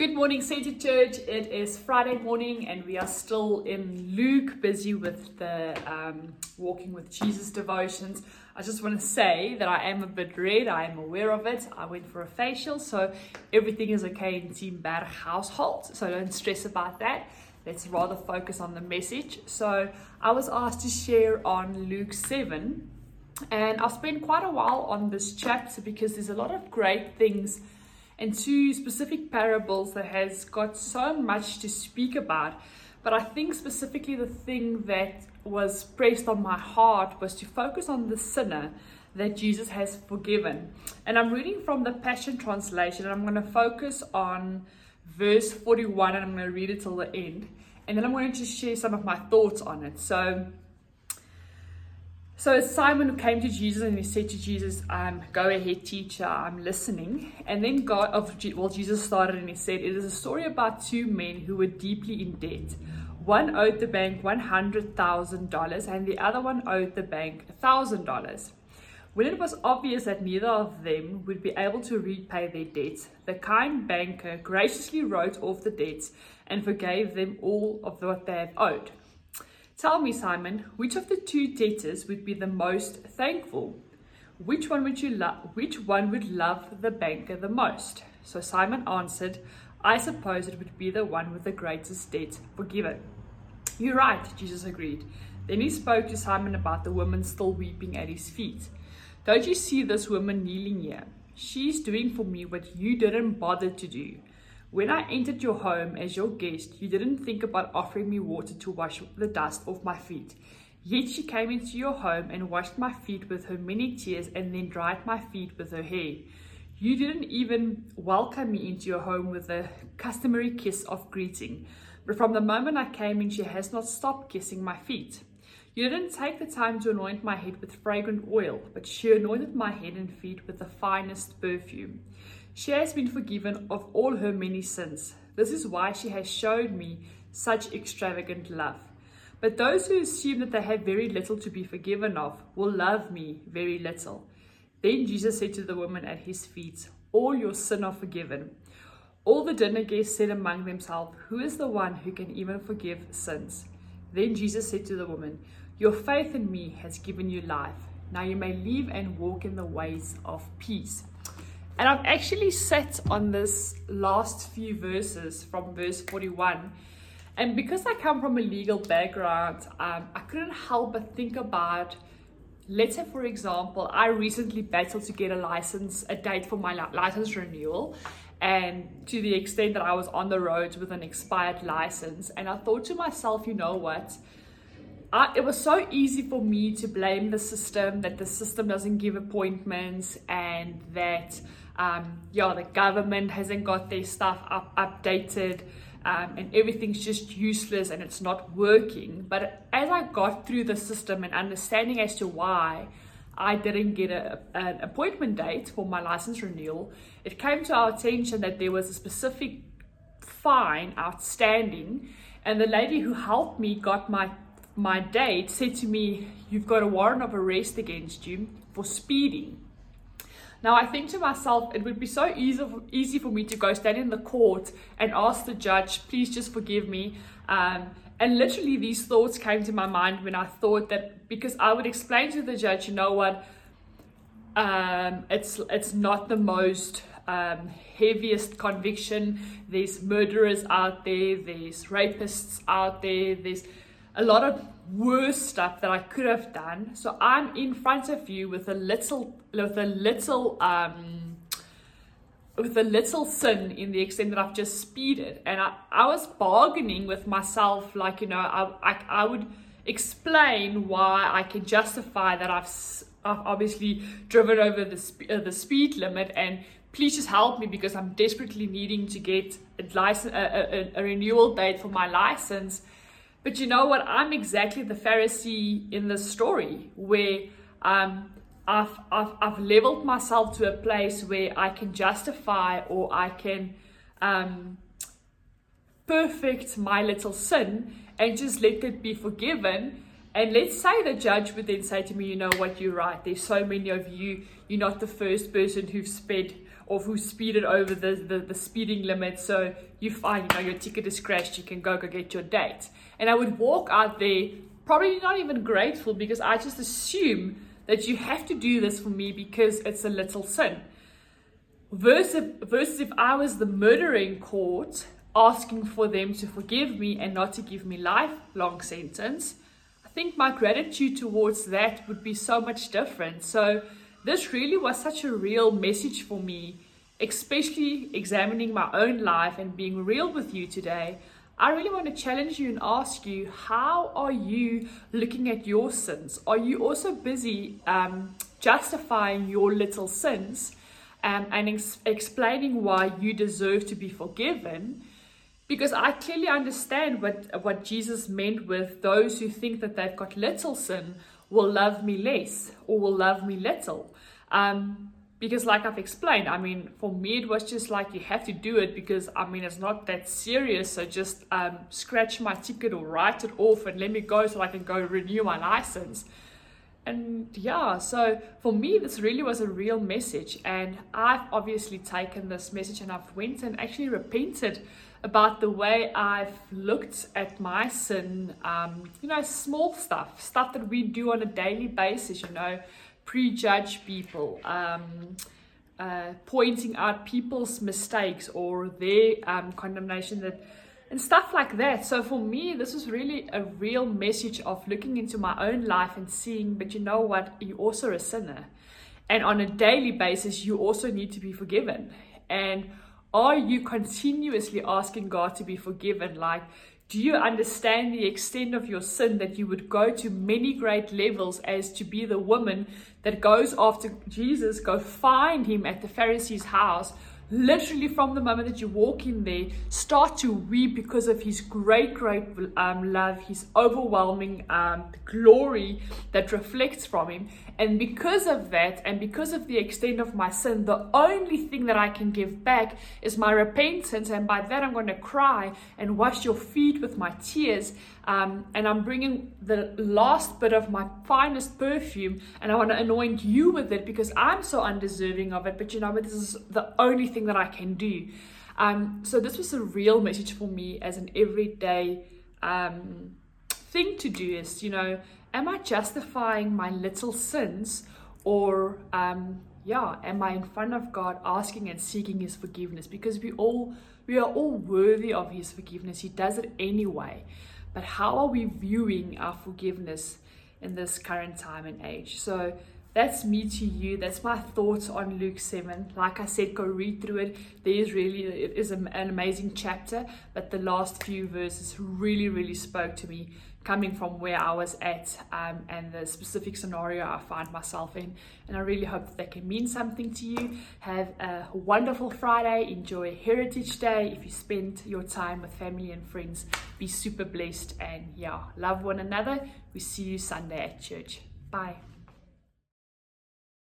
Good morning, Center Church. It is Friday morning, and we are still in Luke, busy with the um, Walking with Jesus devotions. I just want to say that I am a bit red. I am aware of it. I went for a facial, so everything is okay in Team Berg household. So don't stress about that. Let's rather focus on the message. So I was asked to share on Luke 7, and I've spent quite a while on this chapter because there's a lot of great things and two specific parables that has got so much to speak about. But I think specifically the thing that was pressed on my heart was to focus on the sinner that Jesus has forgiven. And I'm reading from the Passion Translation, and I'm going to focus on verse 41 and I'm going to read it till the end. And then I'm going to share some of my thoughts on it. So, so Simon came to Jesus and he said to Jesus, um, Go ahead, teacher, I'm listening. And then God, of, well, Jesus started and he said, It is a story about two men who were deeply in debt. One owed the bank $100,000 and the other one owed the bank $1,000. When it was obvious that neither of them would be able to repay their debts, the kind banker graciously wrote off the debts and forgave them all of what they had owed. Tell me, Simon, which of the two debtors would be the most thankful? Which one would you love? Which one would love the banker the most? So Simon answered, I suppose it would be the one with the greatest debt forgiven. You're right, Jesus agreed. Then he spoke to Simon about the woman still weeping at his feet. Don't you see this woman kneeling here? She's doing for me what you didn't bother to do. When I entered your home as your guest, you didn't think about offering me water to wash the dust off my feet. Yet she came into your home and washed my feet with her many tears and then dried my feet with her hair. You didn't even welcome me into your home with a customary kiss of greeting. But from the moment I came in, she has not stopped kissing my feet. You didn't take the time to anoint my head with fragrant oil, but she anointed my head and feet with the finest perfume. She has been forgiven of all her many sins. This is why she has showed me such extravagant love. But those who assume that they have very little to be forgiven of will love me very little. Then Jesus said to the woman at his feet, All your sin are forgiven. All the dinner guests said among themselves, Who is the one who can even forgive sins? Then Jesus said to the woman, Your faith in me has given you life. Now you may live and walk in the ways of peace. And I've actually sat on this last few verses from verse 41. And because I come from a legal background, um, I couldn't help but think about, let's say, for example, I recently battled to get a license, a date for my license renewal. And to the extent that I was on the road with an expired license. And I thought to myself, you know what? I, it was so easy for me to blame the system, that the system doesn't give appointments, and that um, yeah, the government hasn't got their stuff up, updated um, and everything's just useless and it's not working. But as I got through the system and understanding as to why I didn't get a, an appointment date for my license renewal, it came to our attention that there was a specific fine outstanding. And the lady who helped me got my my date said to me, You've got a warrant of arrest against you for speeding. Now, I think to myself, it would be so easy, easy for me to go stand in the court and ask the judge, please just forgive me. Um, and literally, these thoughts came to my mind when I thought that because I would explain to the judge, you know what, um, it's it's not the most um, heaviest conviction. There's murderers out there, there's rapists out there, there's a lot of worse stuff that I could have done. So I'm in front of you with a little, with a little, um, with a little sin in the extent that I've just speeded, and I, I was bargaining with myself, like you know, I, I, I would explain why I can justify that I've, I've obviously driven over the sp- uh, the speed limit, and please just help me because I'm desperately needing to get a license, a, a, a renewal date for my license but you know what? I'm exactly the Pharisee in this story where um, I've, I've, I've leveled myself to a place where I can justify or I can um, perfect my little sin and just let it be forgiven. And let's say the judge would then say to me, you know what, you're right. There's so many of you. You're not the first person who've sped or who speeded over the, the, the speeding limit. So you find, you know, your ticket is crashed, you can go, go get your date. And I would walk out there, probably not even grateful because I just assume that you have to do this for me because it's a little sin. Versus, versus if I was the murdering court asking for them to forgive me and not to give me lifelong sentence, I think my gratitude towards that would be so much different. So this really was such a real message for me, especially examining my own life and being real with you today. I really want to challenge you and ask you how are you looking at your sins? Are you also busy um, justifying your little sins um, and ex- explaining why you deserve to be forgiven? Because I clearly understand what, what Jesus meant with those who think that they've got little sin will love me less or will love me little. Um, because like I've explained, I mean, for me it was just like you have to do it because I mean it's not that serious. So just um, scratch my ticket or write it off and let me go so I can go renew my license. And yeah, so for me this really was a real message, and I've obviously taken this message and I've went and actually repented about the way I've looked at my sin. Um, you know, small stuff, stuff that we do on a daily basis. You know prejudge people, um, uh, pointing out people's mistakes or their um, condemnation that and stuff like that. So for me, this was really a real message of looking into my own life and seeing, but you know what, you're also a sinner. And on a daily basis, you also need to be forgiven. And are you continuously asking God to be forgiven? Like, do you understand the extent of your sin that you would go to many great levels as to be the woman that goes after Jesus, go find him at the Pharisee's house, literally from the moment that you walk in there, start to weep because of his great, great um, love, his overwhelming um, glory that reflects from him. And because of that, and because of the extent of my sin, the only thing that I can give back is my repentance. And by that, I'm going to cry and wash your feet with my tears. Um, and I'm bringing the last bit of my finest perfume, and I want to anoint you with it because I'm so undeserving of it. But you know, this is the only thing that I can do. Um, so this was a real message for me as an everyday um, thing to do. Is you know, am I justifying my little sins, or um, yeah, am I in front of God asking and seeking His forgiveness? Because we all we are all worthy of His forgiveness. He does it anyway. But how are we viewing our forgiveness in this current time and age? So that's me to you. That's my thoughts on Luke 7. Like I said, go read through it. There is really, it is an amazing chapter, but the last few verses really, really spoke to me coming from where I was at um, and the specific scenario I find myself in. And I really hope that they can mean something to you. Have a wonderful Friday. Enjoy Heritage Day. If you spend your time with family and friends, be super blessed and yeah, love one another. We see you Sunday at church. Bye.